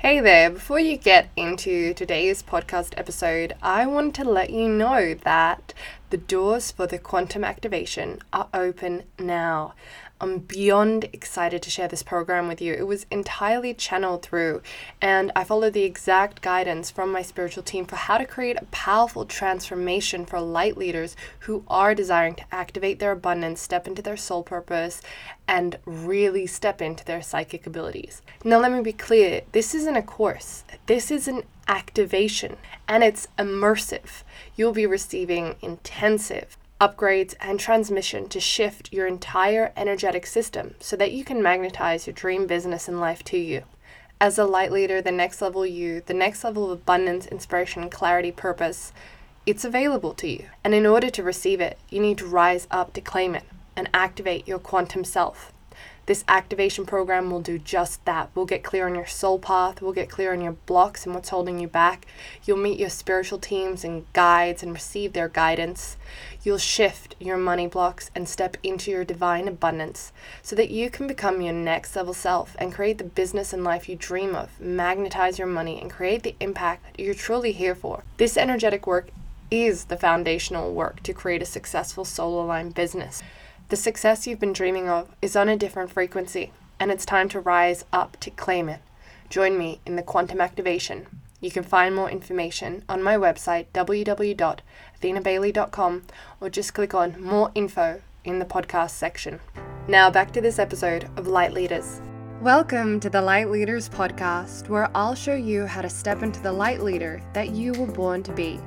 Hey there, before you get into today's podcast episode, I want to let you know that the doors for the quantum activation are open now. I'm beyond excited to share this program with you. It was entirely channeled through, and I followed the exact guidance from my spiritual team for how to create a powerful transformation for light leaders who are desiring to activate their abundance, step into their soul purpose, and really step into their psychic abilities. Now, let me be clear this isn't a course, this is an activation, and it's immersive. You'll be receiving intensive upgrades, and transmission to shift your entire energetic system so that you can magnetize your dream business and life to you. As a light leader, the next level you, the next level of abundance, inspiration, clarity, purpose, it's available to you. And in order to receive it, you need to rise up to claim it and activate your quantum self. This activation program will do just that. We'll get clear on your soul path, we'll get clear on your blocks and what's holding you back. You'll meet your spiritual teams and guides and receive their guidance. You'll shift your money blocks and step into your divine abundance so that you can become your next level self and create the business and life you dream of, magnetize your money, and create the impact you're truly here for. This energetic work is the foundational work to create a successful soul aligned business. The success you've been dreaming of is on a different frequency, and it's time to rise up to claim it. Join me in the quantum activation. You can find more information on my website, www.athenabailey.com, or just click on More Info in the podcast section. Now, back to this episode of Light Leaders. Welcome to the Light Leaders podcast, where I'll show you how to step into the light leader that you were born to be.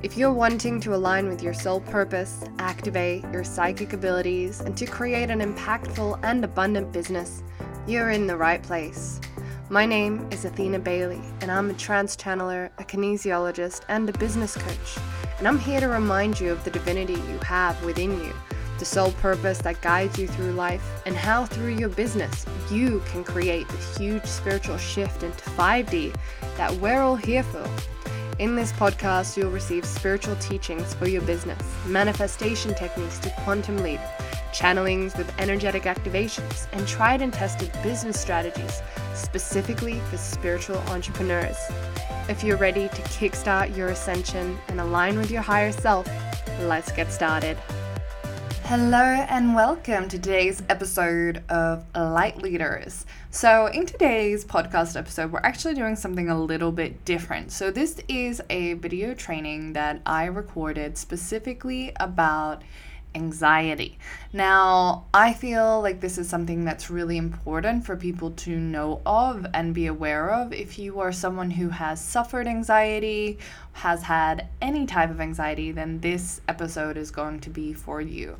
If you're wanting to align with your soul purpose, activate your psychic abilities, and to create an impactful and abundant business, you're in the right place. My name is Athena Bailey, and I'm a trance channeler, a kinesiologist, and a business coach. And I'm here to remind you of the divinity you have within you, the soul purpose that guides you through life, and how through your business you can create the huge spiritual shift into 5D that we're all here for. In this podcast, you'll receive spiritual teachings for your business, manifestation techniques to quantum leap, channelings with energetic activations, and tried and tested business strategies specifically for spiritual entrepreneurs. If you're ready to kickstart your ascension and align with your higher self, let's get started. Hello and welcome to today's episode of Light Leaders. So, in today's podcast episode, we're actually doing something a little bit different. So, this is a video training that I recorded specifically about anxiety. Now, I feel like this is something that's really important for people to know of and be aware of. If you are someone who has suffered anxiety, has had any type of anxiety, then this episode is going to be for you.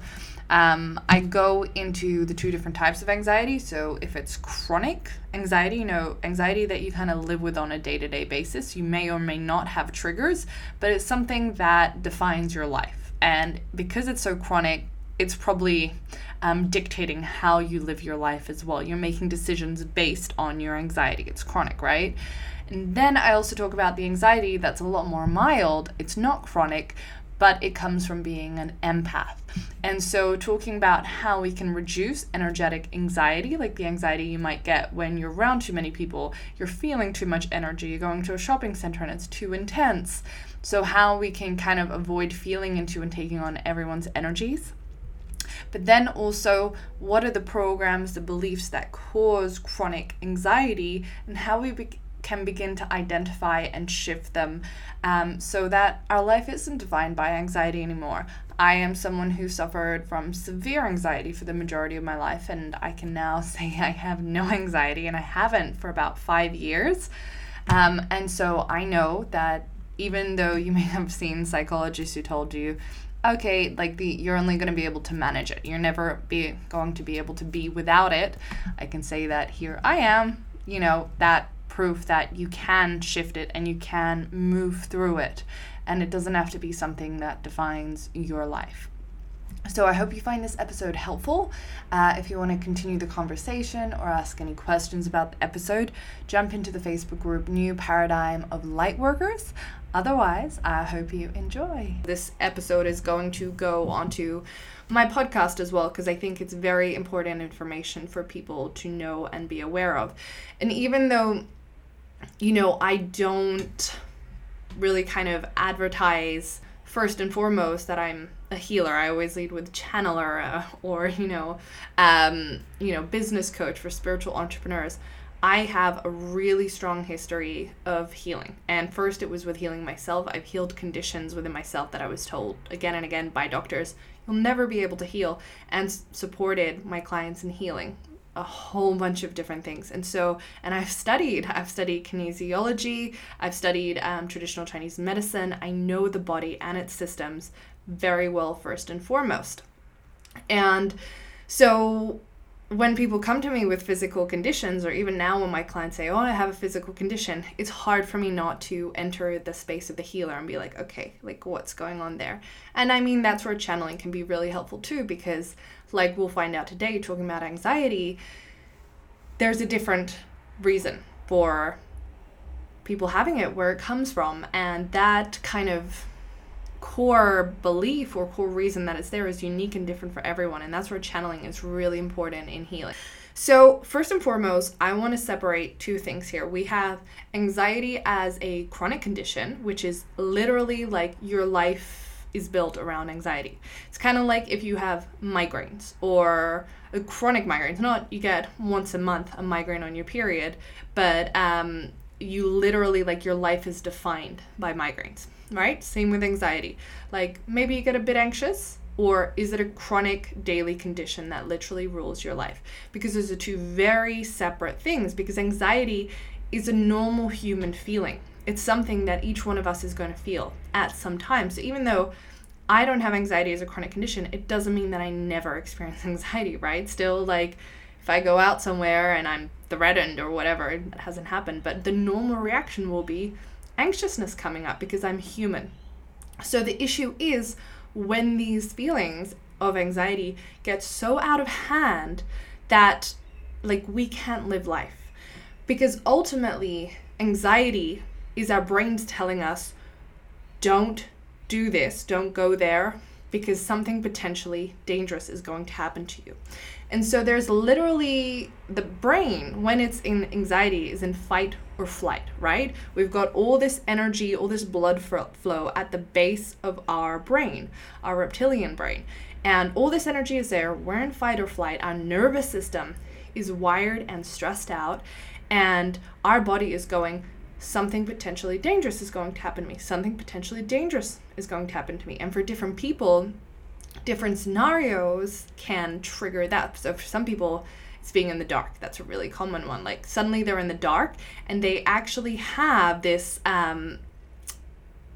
Um, I go into the two different types of anxiety. So, if it's chronic anxiety, you know, anxiety that you kind of live with on a day to day basis, you may or may not have triggers, but it's something that defines your life and because it's so chronic, it's probably um, dictating how you live your life as well. You're making decisions based on your anxiety. It's chronic, right? And then I also talk about the anxiety that's a lot more mild. It's not chronic, but it comes from being an empath. And so, talking about how we can reduce energetic anxiety, like the anxiety you might get when you're around too many people, you're feeling too much energy, you're going to a shopping center and it's too intense. So, how we can kind of avoid feeling into and taking on everyone's energies. But then also, what are the programs, the beliefs that cause chronic anxiety, and how we be- can begin to identify and shift them um, so that our life isn't defined by anxiety anymore. I am someone who suffered from severe anxiety for the majority of my life, and I can now say I have no anxiety, and I haven't for about five years. Um, and so I know that even though you may have seen psychologists who told you okay like the you're only going to be able to manage it you're never be going to be able to be without it i can say that here i am you know that proof that you can shift it and you can move through it and it doesn't have to be something that defines your life so I hope you find this episode helpful. Uh, if you want to continue the conversation or ask any questions about the episode, jump into the Facebook group New Paradigm of Lightworkers. Otherwise, I hope you enjoy. This episode is going to go onto my podcast as well because I think it's very important information for people to know and be aware of. And even though you know, I don't really kind of advertise first and foremost that I'm a healer. I always lead with channeler uh, or you know, um, you know, business coach for spiritual entrepreneurs. I have a really strong history of healing. And first, it was with healing myself. I've healed conditions within myself that I was told again and again by doctors you'll never be able to heal, and supported my clients in healing a whole bunch of different things. And so, and I've studied, I've studied kinesiology, I've studied um, traditional Chinese medicine. I know the body and its systems very well, first and foremost. And so, when people come to me with physical conditions, or even now when my clients say, Oh, I have a physical condition, it's hard for me not to enter the space of the healer and be like, Okay, like what's going on there? And I mean, that's where channeling can be really helpful too, because like we'll find out today, talking about anxiety, there's a different reason for people having it, where it comes from. And that kind of core belief or core reason that it's there is unique and different for everyone. And that's where channeling is really important in healing. So, first and foremost, I want to separate two things here. We have anxiety as a chronic condition, which is literally like your life is built around anxiety. It's kind of like if you have migraines or a chronic migraines, not you get once a month a migraine on your period, but um, you literally like your life is defined by migraines, right? Same with anxiety. Like maybe you get a bit anxious, or is it a chronic daily condition that literally rules your life? Because those are two very separate things, because anxiety is a normal human feeling it's something that each one of us is going to feel at some time. So even though I don't have anxiety as a chronic condition, it doesn't mean that I never experience anxiety, right? Still, like, if I go out somewhere and I'm threatened or whatever, it hasn't happened, but the normal reaction will be anxiousness coming up because I'm human. So the issue is when these feelings of anxiety get so out of hand that, like, we can't live life. Because ultimately, anxiety is our brains telling us, don't do this, don't go there, because something potentially dangerous is going to happen to you. And so there's literally the brain, when it's in anxiety, is in fight or flight, right? We've got all this energy, all this blood flow at the base of our brain, our reptilian brain. And all this energy is there. We're in fight or flight. Our nervous system is wired and stressed out. And our body is going, something potentially dangerous is going to happen to me. Something potentially dangerous is going to happen to me. And for different people, different scenarios can trigger that. So for some people, it's being in the dark. That's a really common one. Like suddenly they're in the dark and they actually have this, um,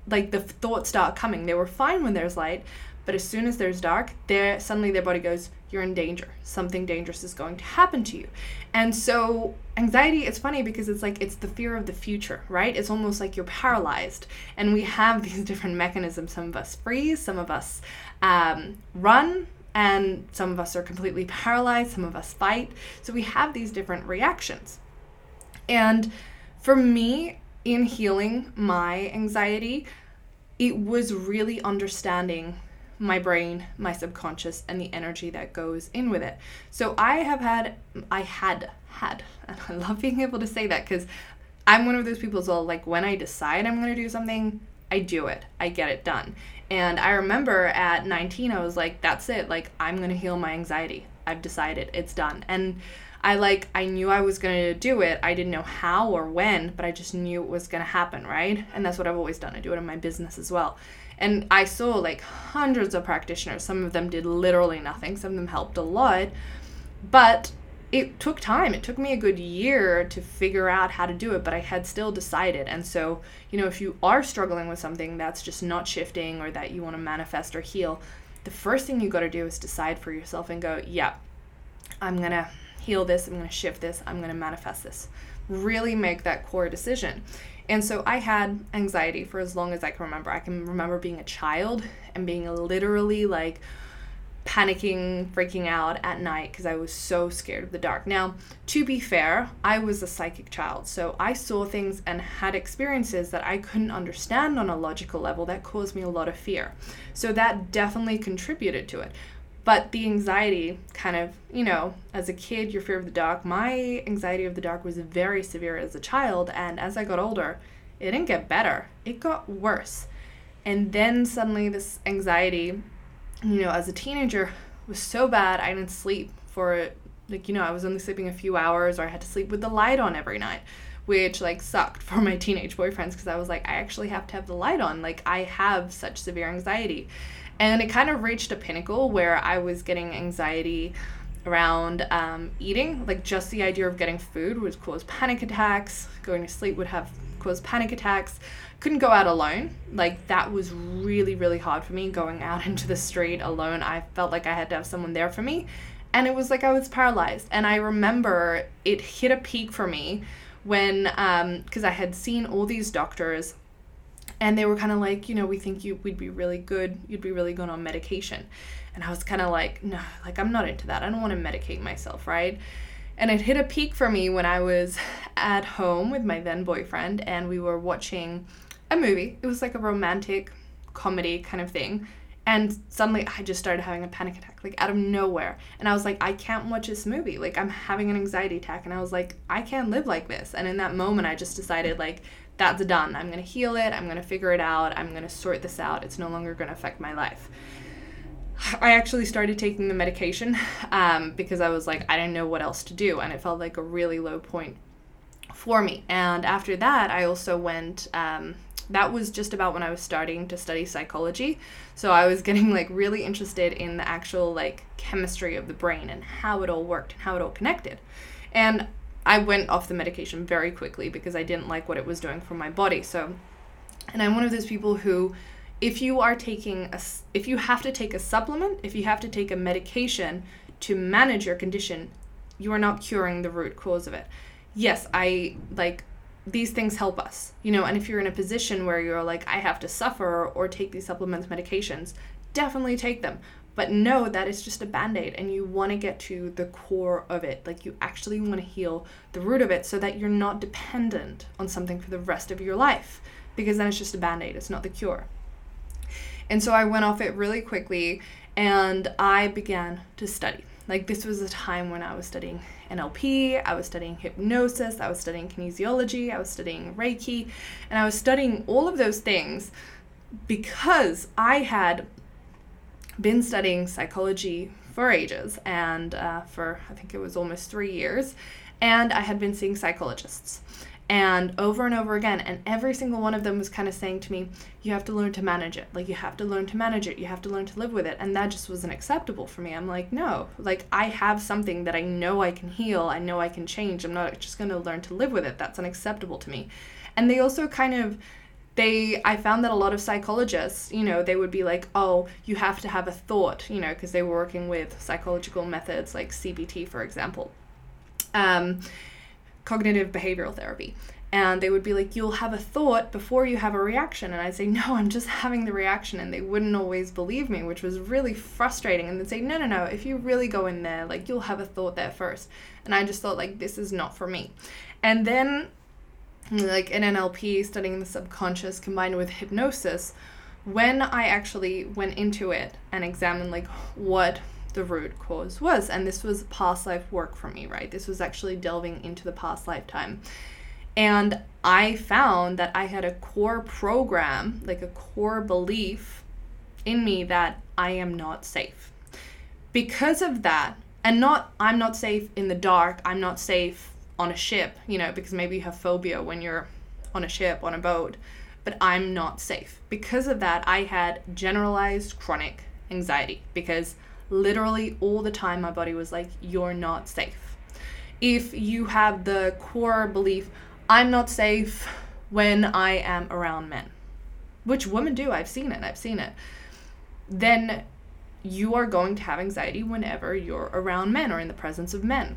like the thoughts start coming. They were fine when there's light, but as soon as there's dark, there suddenly their body goes, you're in danger. Something dangerous is going to happen to you. And so anxiety it's funny because it's like it's the fear of the future, right? It's almost like you're paralyzed. And we have these different mechanisms. Some of us freeze, some of us um, run, and some of us are completely paralyzed, some of us fight. So we have these different reactions. And for me, in healing my anxiety, it was really understanding my brain, my subconscious, and the energy that goes in with it. So I have had, I had, had, and I love being able to say that because I'm one of those people as well. Like when I decide I'm going to do something, I do it, I get it done. And I remember at 19, I was like, that's it. Like, I'm going to heal my anxiety. I've decided it's done. And I like, I knew I was going to do it. I didn't know how or when, but I just knew it was going to happen, right? And that's what I've always done. I do it in my business as well. And I saw like hundreds of practitioners. Some of them did literally nothing, some of them helped a lot. But it took time. It took me a good year to figure out how to do it, but I had still decided. And so, you know, if you are struggling with something that's just not shifting or that you want to manifest or heal, the first thing you got to do is decide for yourself and go, yeah, I'm going to heal this, I'm going to shift this, I'm going to manifest this. Really make that core decision. And so I had anxiety for as long as I can remember. I can remember being a child and being literally like panicking, freaking out at night because I was so scared of the dark. Now, to be fair, I was a psychic child, so I saw things and had experiences that I couldn't understand on a logical level that caused me a lot of fear. So that definitely contributed to it. But the anxiety kind of, you know, as a kid, your fear of the dark, my anxiety of the dark was very severe as a child. And as I got older, it didn't get better, it got worse. And then suddenly, this anxiety, you know, as a teenager was so bad, I didn't sleep for, like, you know, I was only sleeping a few hours or I had to sleep with the light on every night which like sucked for my teenage boyfriends because I was like, I actually have to have the light on. Like, I have such severe anxiety. And it kind of reached a pinnacle where I was getting anxiety around um, eating. Like just the idea of getting food would cause panic attacks. Going to sleep would have caused panic attacks. Couldn't go out alone. Like that was really, really hard for me going out into the street alone. I felt like I had to have someone there for me. And it was like I was paralyzed. And I remember it hit a peak for me when, because um, I had seen all these doctors and they were kind of like you know we think you would be really good you'd be really good on medication and i was kind of like no like i'm not into that i don't want to medicate myself right and it hit a peak for me when i was at home with my then boyfriend and we were watching a movie it was like a romantic comedy kind of thing and suddenly i just started having a panic attack like out of nowhere and i was like i can't watch this movie like i'm having an anxiety attack and i was like i can't live like this and in that moment i just decided like that's done. I'm going to heal it. I'm going to figure it out. I'm going to sort this out. It's no longer going to affect my life. I actually started taking the medication um, because I was like, I didn't know what else to do. And it felt like a really low point for me. And after that, I also went, um, that was just about when I was starting to study psychology. So I was getting like really interested in the actual like chemistry of the brain and how it all worked and how it all connected. And I went off the medication very quickly because I didn't like what it was doing for my body. So, and I'm one of those people who, if you are taking a, if you have to take a supplement, if you have to take a medication to manage your condition, you are not curing the root cause of it. Yes, I like these things help us, you know, and if you're in a position where you're like, I have to suffer or take these supplements, medications, definitely take them. But know that it's just a band aid and you want to get to the core of it. Like you actually want to heal the root of it so that you're not dependent on something for the rest of your life because then it's just a band aid, it's not the cure. And so I went off it really quickly and I began to study. Like this was a time when I was studying NLP, I was studying hypnosis, I was studying kinesiology, I was studying Reiki, and I was studying all of those things because I had been studying psychology for ages and uh, for I think it was almost three years, and I had been seeing psychologists. And over and over again, and every single one of them was kind of saying to me, You have to learn to manage it. Like, you have to learn to manage it. You have to learn to live with it. And that just wasn't acceptable for me. I'm like, No, like, I have something that I know I can heal. I know I can change. I'm not just going to learn to live with it. That's unacceptable to me. And they also kind of, they i found that a lot of psychologists you know they would be like oh you have to have a thought you know because they were working with psychological methods like cbt for example um, cognitive behavioral therapy. And they would be like you'll have a thought before you have a reaction. And i'd say no i'm just having the reaction. And they wouldn't always believe me which was really frustrating. And they'd say no no no if you really go in there like you'll have a thought there first. And i just thought like this is not for me. And then like in NLP, studying the subconscious combined with hypnosis, when I actually went into it and examined like what the root cause was, and this was past life work for me, right? This was actually delving into the past lifetime. And I found that I had a core program, like a core belief in me that I am not safe. Because of that, and not I'm not safe in the dark, I'm not safe on a ship, you know, because maybe you have phobia when you're on a ship, on a boat, but I'm not safe. Because of that, I had generalized chronic anxiety because literally all the time my body was like, You're not safe. If you have the core belief, I'm not safe when I am around men, which women do, I've seen it, I've seen it, then you are going to have anxiety whenever you're around men or in the presence of men.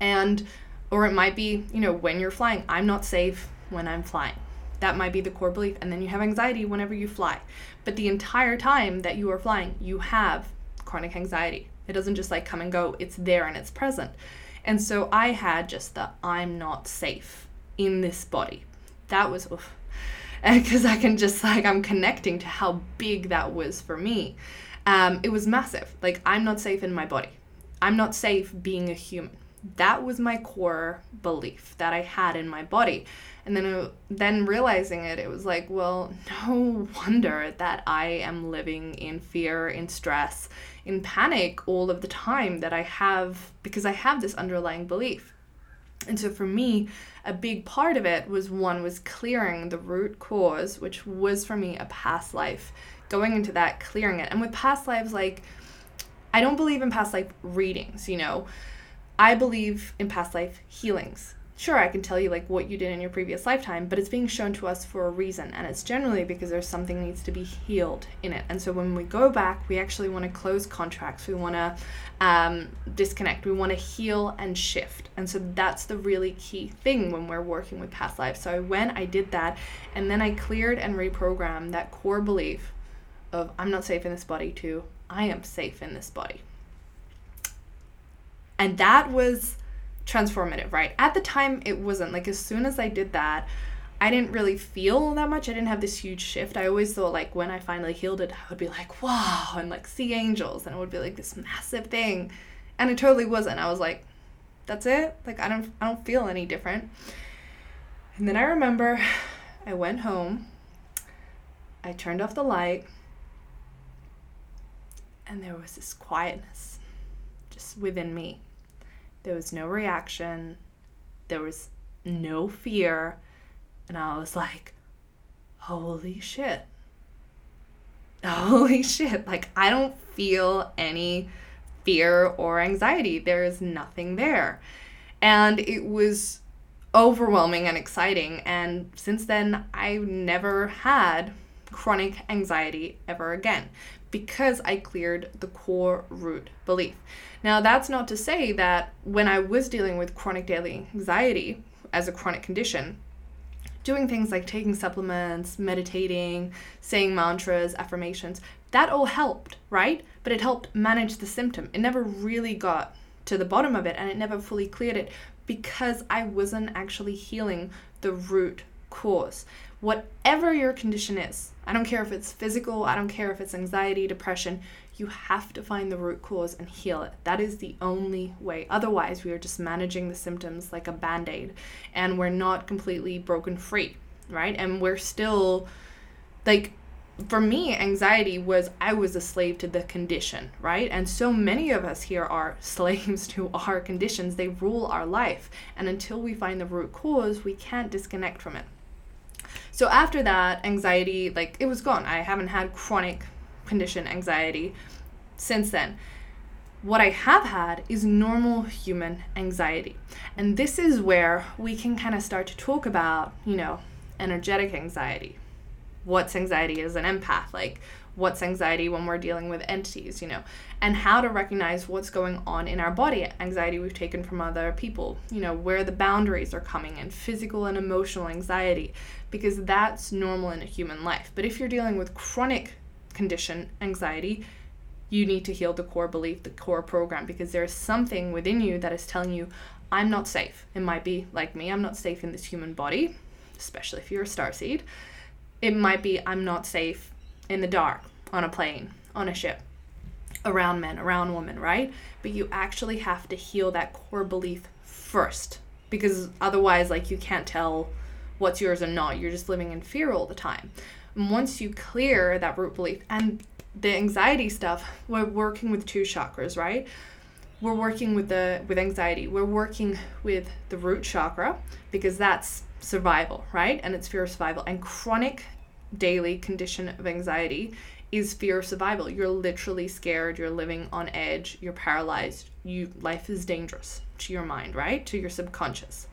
And or it might be, you know, when you're flying, I'm not safe when I'm flying. That might be the core belief. And then you have anxiety whenever you fly. But the entire time that you are flying, you have chronic anxiety. It doesn't just like come and go, it's there and it's present. And so I had just the I'm not safe in this body. That was because I can just like, I'm connecting to how big that was for me. um, it was massive. Like, I'm not safe in my body. I'm not safe being a human. That was my core belief that I had in my body. And then, uh, then realizing it, it was like, well, no wonder that I am living in fear, in stress, in panic all of the time that I have because I have this underlying belief. And so for me, a big part of it was one was clearing the root cause, which was for me a past life. Going into that, clearing it. And with past lives, like, I don't believe in past life readings, you know. I believe in past life healings sure i can tell you like what you did in your previous lifetime but it's being shown to us for a reason and it's generally because there's something needs to be healed in it. And so when we go back we actually want to close contracts we want to um, disconnect we want to heal and shift. And so that's the really key thing when we're working with past lives. So i went i did that and then i cleared and reprogrammed that core belief of i'm not safe in this body to i am safe in this body. And that was transformative, right? At the time, it wasn't. Like, as soon as I did that, I didn't really feel that much. I didn't have this huge shift. I always thought, like, when I finally healed it, I would be like, wow, and like see angels, and it would be like this massive thing. And it totally wasn't. I was like, that's it? Like, I don't, I don't feel any different. And then I remember I went home, I turned off the light, and there was this quietness just within me. There was no reaction. There was no fear. And I was like, holy shit. Holy shit. Like, I don't feel any fear or anxiety. There is nothing there. And it was overwhelming and exciting. And since then, I've never had chronic anxiety ever again because I cleared the core root belief. Now, that's not to say that when I was dealing with chronic daily anxiety as a chronic condition, doing things like taking supplements, meditating, saying mantras, affirmations, that all helped, right? But it helped manage the symptom. It never really got to the bottom of it and it never fully cleared it because I wasn't actually healing the root cause. Whatever your condition is, I don't care if it's physical, I don't care if it's anxiety, depression, you have to find the root cause and heal it. That is the only way. Otherwise, we are just managing the symptoms like a band aid and we're not completely broken free, right? And we're still like, for me, anxiety was I was a slave to the condition, right? And so many of us here are slaves to our conditions. They rule our life. And until we find the root cause, we can't disconnect from it. So after that, anxiety, like, it was gone. I haven't had chronic condition anxiety since then. What I have had is normal human anxiety. And this is where we can kind of start to talk about, you know, energetic anxiety. What's anxiety as an empath? Like, what's anxiety when we're dealing with entities, you know, and how to recognize what's going on in our body. Anxiety we've taken from other people, you know, where the boundaries are coming in, physical and emotional anxiety, because that's normal in a human life. But if you're dealing with chronic condition, anxiety, you need to heal the core belief, the core program, because there's something within you that is telling you, I'm not safe. It might be like me, I'm not safe in this human body, especially if you're a star seed. It might be, I'm not safe in the dark, on a plane, on a ship, around men, around women, right? But you actually have to heal that core belief first because otherwise, like, you can't tell what's yours and not. You're just living in fear all the time. And once you clear that root belief and the anxiety stuff, we're working with two chakras, right? We're working with the with anxiety. We're working with the root chakra because that's survival, right? And it's fear of survival. And chronic daily condition of anxiety is fear of survival. You're literally scared, you're living on edge, you're paralyzed. You life is dangerous to your mind, right? To your subconscious.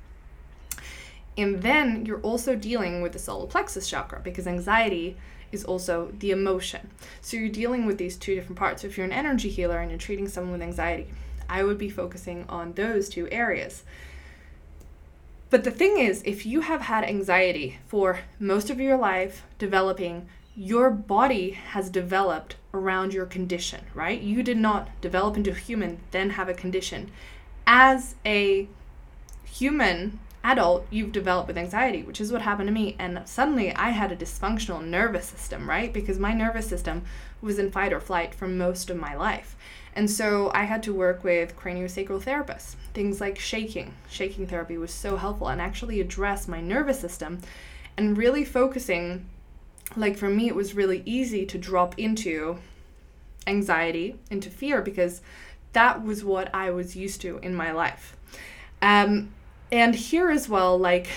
And then you're also dealing with the solar plexus chakra because anxiety is also the emotion. So you're dealing with these two different parts. So if you're an energy healer and you're treating someone with anxiety, I would be focusing on those two areas. But the thing is, if you have had anxiety for most of your life developing, your body has developed around your condition, right? You did not develop into a human, then have a condition. As a human adult you've developed with anxiety, which is what happened to me. And suddenly I had a dysfunctional nervous system, right? Because my nervous system was in fight or flight for most of my life. And so I had to work with craniosacral therapists. Things like shaking. Shaking therapy was so helpful and actually address my nervous system and really focusing. Like for me, it was really easy to drop into anxiety, into fear, because that was what I was used to in my life. Um, and here as well, like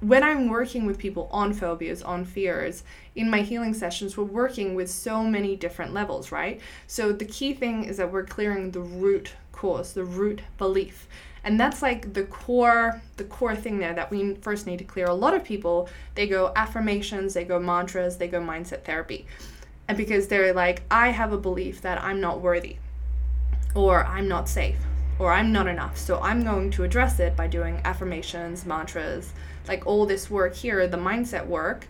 when I'm working with people on phobias, on fears, in my healing sessions, we're working with so many different levels, right? So the key thing is that we're clearing the root cause, the root belief. And that's like the core the core thing there that we first need to clear. A lot of people, they go affirmations, they go mantras, they go mindset therapy. And because they're like I have a belief that I'm not worthy or I'm not safe or I'm not enough. So I'm going to address it by doing affirmations, mantras, like all this work here, the mindset work,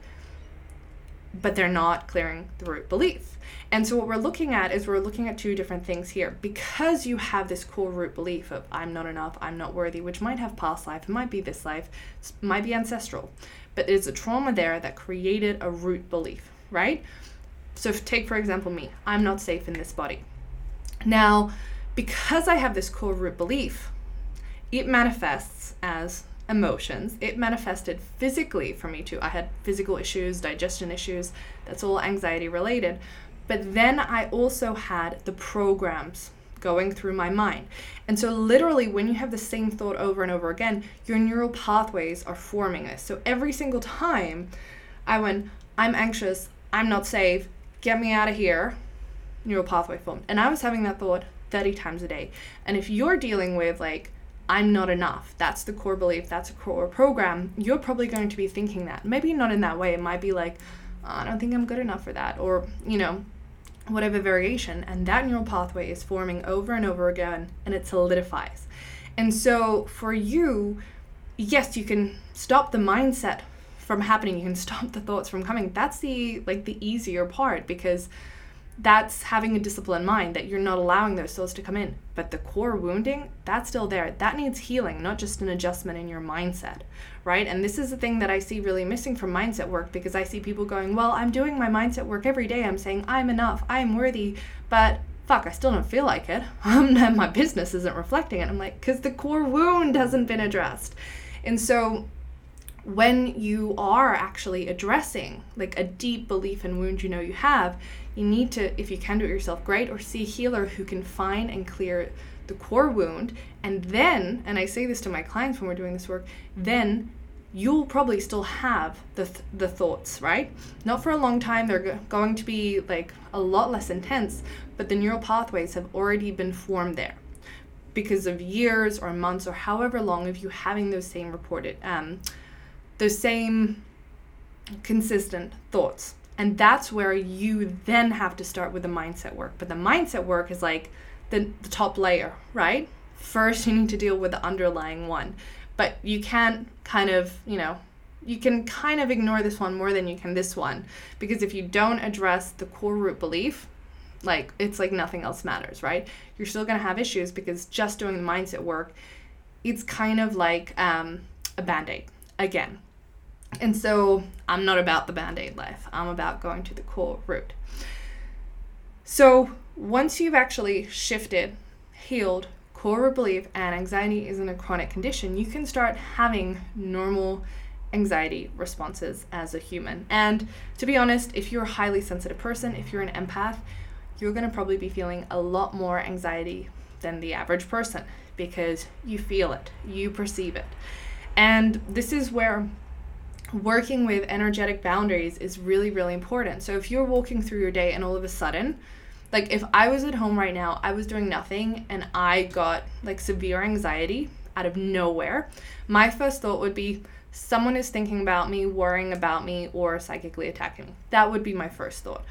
but they're not clearing the root belief. And so what we're looking at is we're looking at two different things here. Because you have this core root belief of I'm not enough, I'm not worthy, which might have past life, it might be this life, might be ancestral, but there's a trauma there that created a root belief, right? So take for example me, I'm not safe in this body. Now, because I have this core root belief, it manifests as emotions. It manifested physically for me too. I had physical issues, digestion issues, that's all anxiety related. But then I also had the programs going through my mind. And so, literally, when you have the same thought over and over again, your neural pathways are forming this. So, every single time I went, I'm anxious, I'm not safe, get me out of here, neural pathway formed. And I was having that thought 30 times a day. And if you're dealing with like, I'm not enough, that's the core belief, that's a core program, you're probably going to be thinking that. Maybe not in that way. It might be like, oh, I don't think I'm good enough for that. Or, you know, whatever variation. And that neural pathway is forming over and over again and it solidifies. And so for you, yes, you can stop the mindset from happening. You can stop the thoughts from coming. That's the like the easier part because that's having a disciplined mind that you're not allowing those thoughts to come in. But the core wounding, that's still there. That needs healing, not just an adjustment in your mindset, right? And this is the thing that I see really missing from mindset work because I see people going, Well, I'm doing my mindset work every day. I'm saying I'm enough, I'm worthy, but fuck, I still don't feel like it. my business isn't reflecting it. I'm like, Because the core wound hasn't been addressed. And so when you are actually addressing like a deep belief and wound you know you have, you need to, if you can do it yourself, great, or see a healer who can find and clear the core wound. And then, and I say this to my clients when we're doing this work, then you'll probably still have the, th- the thoughts, right? Not for a long time, they're go- going to be like a lot less intense, but the neural pathways have already been formed there because of years or months or however long of you having those same reported, um, those same consistent thoughts. And that's where you then have to start with the mindset work. But the mindset work is like the, the top layer, right? First, you need to deal with the underlying one. But you can't kind of, you know, you can kind of ignore this one more than you can this one. Because if you don't address the core root belief, like it's like nothing else matters, right? You're still going to have issues because just doing the mindset work, it's kind of like um, a band aid again and so I'm not about the band aid life, I'm about going to the core root. So once you've actually shifted, healed, core belief, and anxiety isn't a chronic condition, you can start having normal anxiety responses as a human. And to be honest, if you're a highly sensitive person, if you're an empath, you're going to probably be feeling a lot more anxiety than the average person because you feel it, you perceive it. And this is where working with energetic boundaries is really, really important. So if you're walking through your day and all of a sudden, like if I was at home right now, I was doing nothing and I got like severe anxiety out of nowhere, my first thought would be someone is thinking about me, worrying about me, or psychically attacking me. That would be my first thought.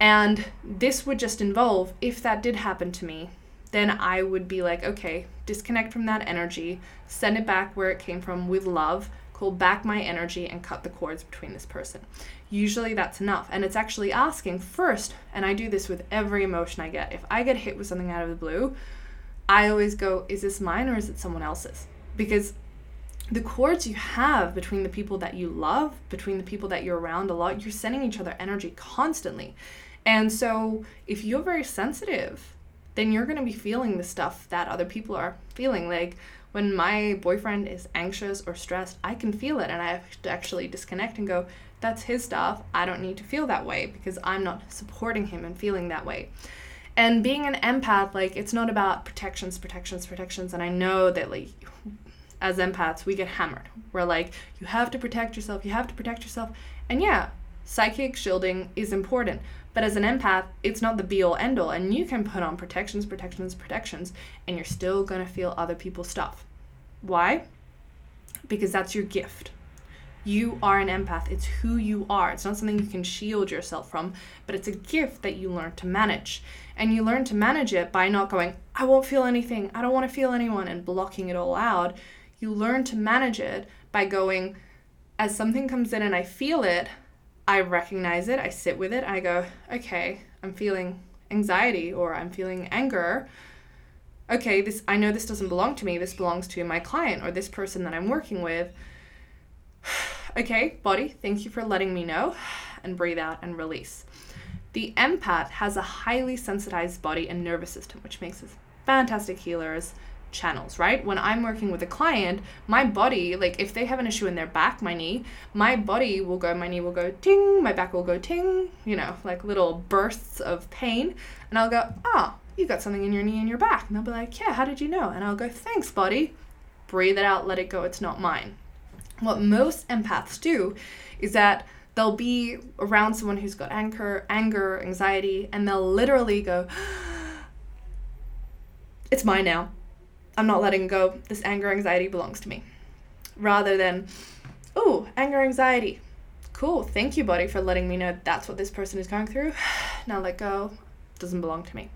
And this would just involve if that did happen to me, then I would be like, okay, disconnect from that energy, send it back where it came from with love, pull back my energy and cut the cords between this person. Usually that's enough. And it's actually asking first, and I do this with every emotion I get. If I get hit with something out of the blue, I always go, is this mine or is it someone else's? Because the cords you have between the people that you love, between the people that you're around a lot, you're sending each other energy constantly. And so if you're very sensitive, then you're going to be feeling the stuff that other people are feeling. Like when my boyfriend is anxious or stressed, I can feel it and I have to actually disconnect and go, that's his stuff. I don't need to feel that way because I'm not supporting him and feeling that way. And being an empath, like it's not about protections, protections, protections. And I know that like as empaths, we get hammered. We're like, you have to protect yourself, you have to protect yourself. And yeah, psychic shielding is important. But as an empath, it's not the be all end all. And you can put on protections, protections, protections, and you're still going to feel other people's stuff. Why? Because that's your gift. You are an empath. It's who you are. It's not something you can shield yourself from, but it's a gift that you learn to manage. And you learn to manage it by not going, I won't feel anything. I don't want to feel anyone, and blocking it all out. You learn to manage it by going, as something comes in and I feel it, I recognize it, I sit with it, I go, okay, I'm feeling anxiety or I'm feeling anger. Okay, this I know this doesn't belong to me. This belongs to my client or this person that I'm working with. okay, body, thank you for letting me know and breathe out and release. The empath has a highly sensitized body and nervous system, which makes us fantastic healers, channels, right? When I'm working with a client, my body, like if they have an issue in their back, my knee, my body will go, my knee will go ting, my back will go ting, you know, like little bursts of pain. And I'll go, ah, oh, you got something in your knee and your back. And they'll be like, yeah, how did you know? And I'll go, thanks, body. Breathe it out, let it go, it's not mine. What most empaths do is that they'll be around someone who's got anger, anger, anxiety, and they'll literally go, it's mine now. I'm not letting go. This anger anxiety belongs to me. Rather than, oh, anger anxiety. Cool. Thank you, body, for letting me know that's what this person is going through. Now let go. Doesn't belong to me.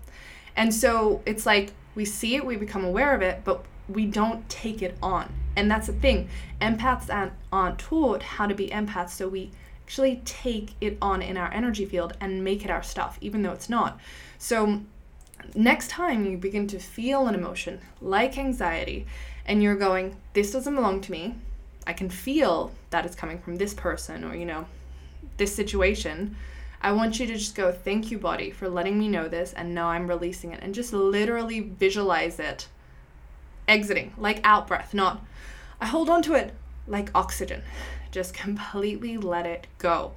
And so it's like we see it, we become aware of it, but we don't take it on. And that's the thing. Empaths aren't, aren't taught how to be empaths, so we actually take it on in our energy field and make it our stuff, even though it's not. So next time you begin to feel an emotion like anxiety and you're going, this doesn't belong to me, I can feel that it's coming from this person or, you know, this situation. I want you to just go, thank you, body, for letting me know this, and now I'm releasing it. And just literally visualize it exiting, like out breath, not I hold on to it like oxygen. Just completely let it go.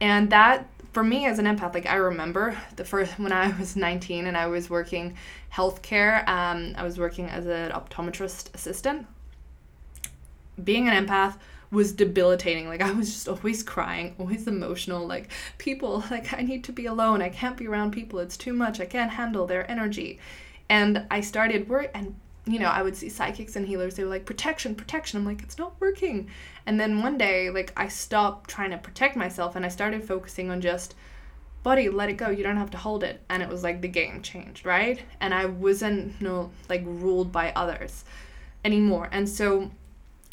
And that for me as an empath, like I remember the first when I was 19 and I was working healthcare, um, I was working as an optometrist assistant. Being an empath was debilitating. Like I was just always crying, always emotional. Like people, like I need to be alone. I can't be around people. It's too much. I can't handle their energy. And I started work and you know, I would see psychics and healers, they were like, protection, protection. I'm like, it's not working. And then one day, like, I stopped trying to protect myself and I started focusing on just, buddy, let it go. You don't have to hold it. And it was like the game changed, right? And I wasn't, you know, like, ruled by others anymore. And so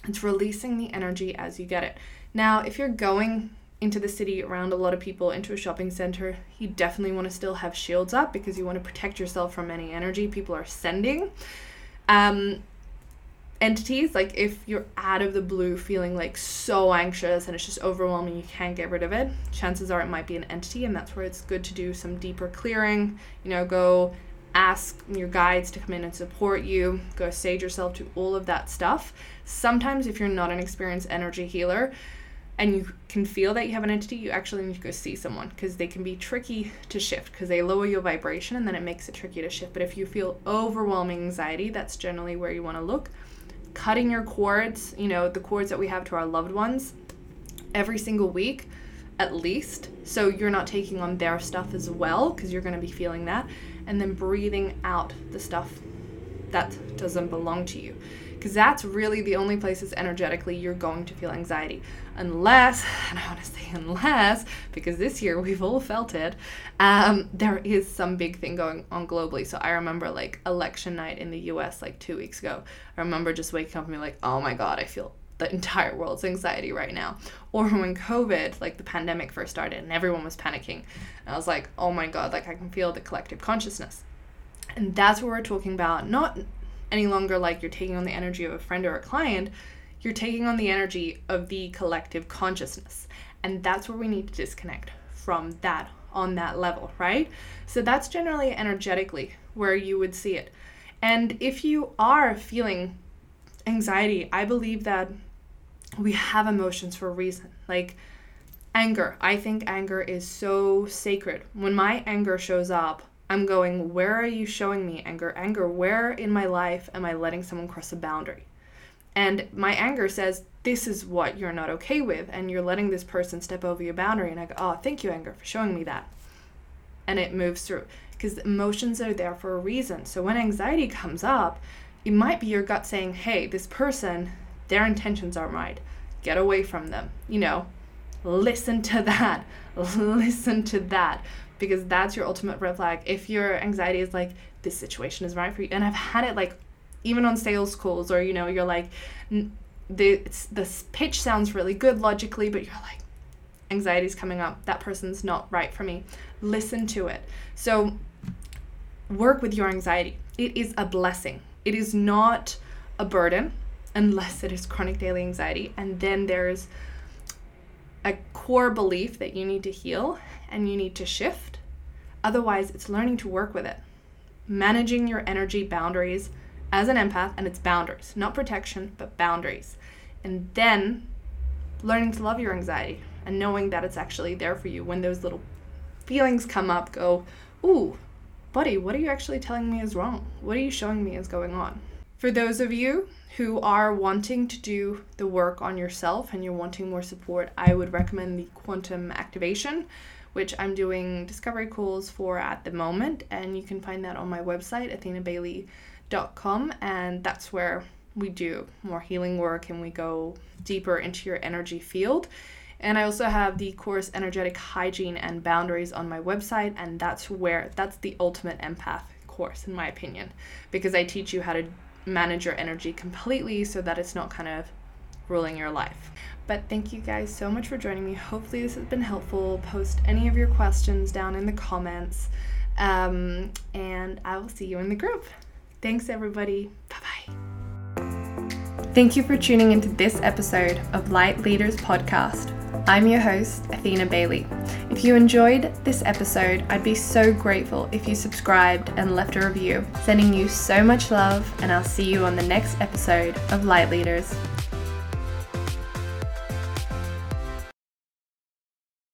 it's releasing the energy as you get it. Now, if you're going into the city around a lot of people into a shopping center, you definitely want to still have shields up because you want to protect yourself from any energy people are sending. Um, entities, like if you're out of the blue feeling like so anxious and it's just overwhelming, you can't get rid of it, chances are it might be an entity, and that's where it's good to do some deeper clearing. You know, go ask your guides to come in and support you, go sage yourself to all of that stuff. Sometimes, if you're not an experienced energy healer, and you can feel that you have an entity, you actually need to go see someone because they can be tricky to shift because they lower your vibration and then it makes it tricky to shift. But if you feel overwhelming anxiety, that's generally where you want to look. Cutting your cords, you know, the cords that we have to our loved ones every single week at least. So you're not taking on their stuff as well because you're going to be feeling that. And then breathing out the stuff that doesn't belong to you because that's really the only places energetically you're going to feel anxiety. Unless, and I want to say unless, because this year we've all felt it, um, there is some big thing going on globally. So I remember like election night in the US like two weeks ago. I remember just waking up and being like, oh my God, I feel the entire world's anxiety right now. Or when COVID, like the pandemic first started and everyone was panicking. And I was like, oh my God, like I can feel the collective consciousness. And that's what we're talking about. Not any longer like you're taking on the energy of a friend or a client, You're taking on the energy of the collective consciousness. And that's where we need to disconnect from that on that level, right? So that's generally energetically where you would see it. And if you are feeling anxiety, I believe that we have emotions for a reason. Like anger, I think anger is so sacred. When my anger shows up, I'm going, where are you showing me anger? Anger, where in my life am I letting someone cross a boundary? And my anger says, this is what you're not okay with, and you're letting this person step over your boundary. And I go, oh, thank you, anger, for showing me that. And it moves through because emotions are there for a reason. So when anxiety comes up, it might be your gut saying, hey, this person, their intentions aren't right. Get away from them. You know, listen to that. listen to that. Because that's your ultimate red flag. If your anxiety is like, this situation is right for you. And I've had it like, even on sales calls, or, you know, you're like, the, the pitch sounds really good logically, but you're like, anxiety's coming up. That person's not right for me. Listen to it. So, work with your anxiety. It is a blessing. It is not a burden unless it is chronic daily anxiety. And then there's a core belief that you need to heal and you need to shift. Otherwise, it's learning to work with it. Managing your energy boundaries as an empath, and it's boundaries, not protection, but boundaries. And then learning to love your anxiety and knowing that it's actually there for you when those little feelings come up, go, ooh, buddy, what are you actually telling me is wrong? What are you showing me is going on? For those of you who are wanting to do the work on yourself and you're wanting more support, I would recommend the quantum activation, which I'm doing discovery calls for at the moment. And you can find that on my website, athenabailey.com. And that's where we do more healing work and we go deeper into your energy field. And I also have the course Energetic Hygiene and Boundaries on my website, and that's where that's the ultimate empath course, in my opinion, because I teach you how to manage your energy completely so that it's not kind of ruling your life. But thank you guys so much for joining me. Hopefully, this has been helpful. Post any of your questions down in the comments, um, and I will see you in the group. Thanks, everybody. Bye bye. Thank you for tuning into this episode of Light Leaders Podcast. I'm your host, Athena Bailey. If you enjoyed this episode, I'd be so grateful if you subscribed and left a review. Sending you so much love, and I'll see you on the next episode of Light Leaders.